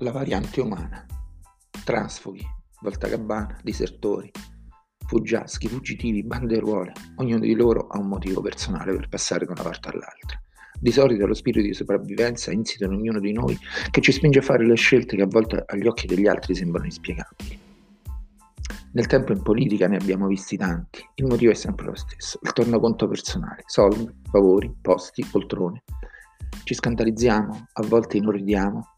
La variante umana. Transfughi, voltagabbana, disertori, fuggiaschi, fuggitivi, banderuole, ognuno di loro ha un motivo personale per passare da una parte all'altra. Di solito è lo spirito di sopravvivenza insito in ognuno di noi che ci spinge a fare le scelte che a volte agli occhi degli altri sembrano inspiegabili. Nel tempo in politica ne abbiamo visti tanti, il motivo è sempre lo stesso, il tornaconto personale, soldi, favori, posti, poltrone. Ci scandalizziamo, a volte inorridiamo,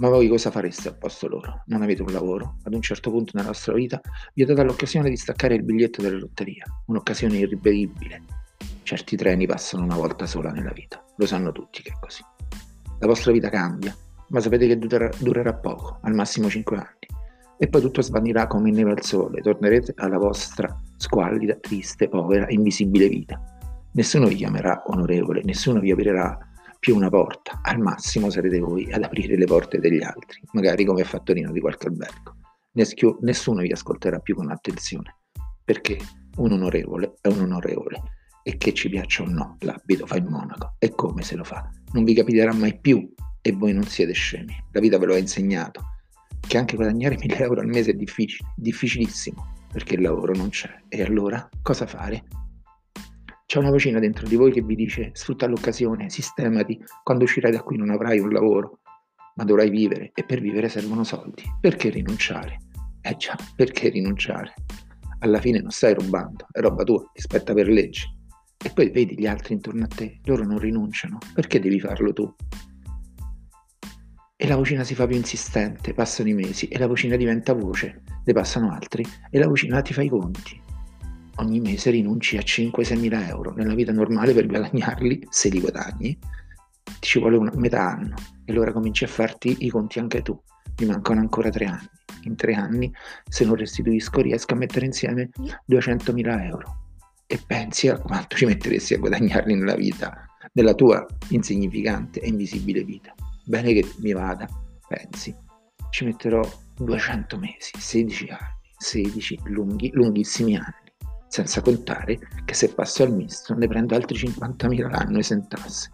ma voi cosa fareste al posto loro? Non avete un lavoro? Ad un certo punto nella vostra vita vi è data l'occasione di staccare il biglietto della lotteria, un'occasione irripetibile. Certi treni passano una volta sola nella vita, lo sanno tutti che è così. La vostra vita cambia, ma sapete che durerà, durerà poco, al massimo 5 anni. E poi tutto svanirà come neve al sole, tornerete alla vostra squallida, triste, povera, invisibile vita. Nessuno vi chiamerà onorevole, nessuno vi aprirà più una porta, al massimo sarete voi ad aprire le porte degli altri, magari come fattorino di qualche albergo. Nessuno vi ascolterà più con attenzione, perché un onorevole è un onorevole e che ci piaccia o no, l'abito fa il monaco e come se lo fa. Non vi capiterà mai più e voi non siete scemi. La vita ve lo ha insegnato, che anche guadagnare 1000 euro al mese è difficile, difficilissimo, perché il lavoro non c'è. E allora cosa fare? C'è una vocina dentro di voi che vi dice sfrutta l'occasione, sistemati, quando uscirai da qui non avrai un lavoro, ma dovrai vivere e per vivere servono soldi. Perché rinunciare? Eh già, perché rinunciare? Alla fine non stai rubando, è roba tua, ti spetta per legge. E poi vedi gli altri intorno a te, loro non rinunciano, perché devi farlo tu? E la vocina si fa più insistente, passano i mesi e la vocina diventa voce, ne passano altri e la vocina ti fa i conti ogni mese rinunci a 5-6 mila euro. Nella vita normale per guadagnarli, se li guadagni, ti ci vuole una, metà anno e allora cominci a farti i conti anche tu. Mi mancano ancora tre anni. In tre anni, se non restituisco, riesco a mettere insieme 200 mila euro. E pensi a quanto ci metteresti a guadagnarli nella vita, nella tua insignificante e invisibile vita. Bene che mi vada, pensi, ci metterò 200 mesi, 16 anni, 16 lunghi, lunghissimi anni senza contare che se passo al misto ne prendo altri 50.000 l'anno esentasse.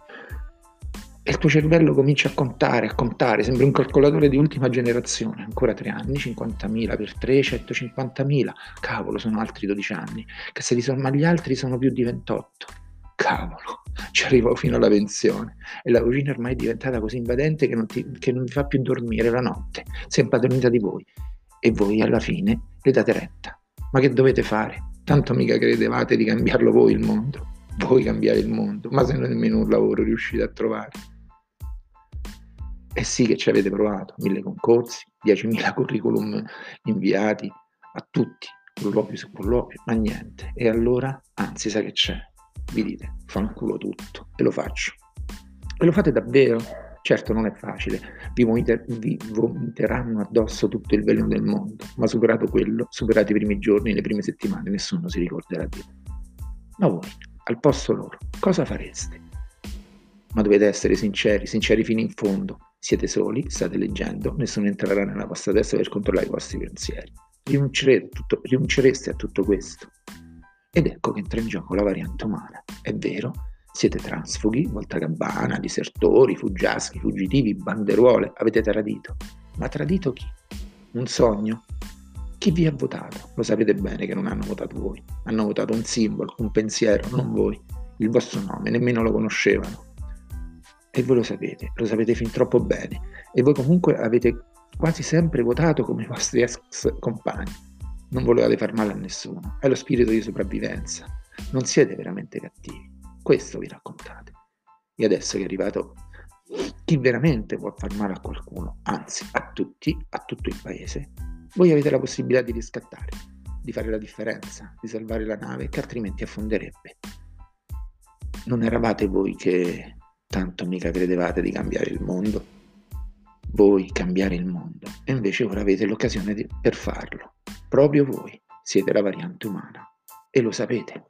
E il tuo cervello comincia a contare, a contare, sembra un calcolatore di ultima generazione, ancora 3 anni, 50.000 per 3, 150.000, cavolo, sono altri 12 anni, che se li somma agli altri sono più di 28. Cavolo, ci arrivo fino alla pensione e la cucina ormai è diventata così invadente che non, ti, che non vi fa più dormire la notte, si è impadronita di voi e voi alla fine le date retta. Ma che dovete fare? Tanto mica credevate di cambiarlo voi il mondo, voi cambiare il mondo, ma se nemmeno un lavoro riuscite a trovare. E sì che ci avete provato, mille concorsi, 10.000 curriculum inviati a tutti, colloquio su colloquio, ma niente. E allora, anzi, sa che c'è? Vi dite, fanculo tutto, e lo faccio. E lo fate davvero? Certo non è facile, vi, vomiter- vi, vomiteranno addosso tutto il veleno del mondo, ma superato quello, superati i primi giorni, le prime settimane, nessuno si ricorderà di voi. Ma voi, al posto loro, cosa fareste? Ma dovete essere sinceri, sinceri fino in fondo. Siete soli, state leggendo, nessuno entrerà nella vostra testa per controllare i vostri pensieri. Rinuncerete, tutto, rinuncereste a tutto questo. Ed ecco che entra in gioco la variante umana. È vero, siete transfughi, voltagabbana, disertori, fuggiaschi, fuggitivi, banderuole, avete tradito. Ma tradito chi? Un sogno? Chi vi ha votato? Lo sapete bene che non hanno votato voi. Hanno votato un simbolo, un pensiero, non voi. Il vostro nome, nemmeno lo conoscevano. E voi lo sapete, lo sapete fin troppo bene. E voi comunque avete quasi sempre votato come i vostri ex compagni. Non volevate far male a nessuno. È lo spirito di sopravvivenza. Non siete veramente cattivi. Questo vi raccontate. E adesso che è arrivato chi veramente può far male a qualcuno, anzi a tutti, a tutto il paese, voi avete la possibilità di riscattare, di fare la differenza, di salvare la nave che altrimenti affonderebbe. Non eravate voi che tanto mica credevate di cambiare il mondo? Voi cambiare il mondo e invece ora avete l'occasione di, per farlo. Proprio voi siete la variante umana e lo sapete.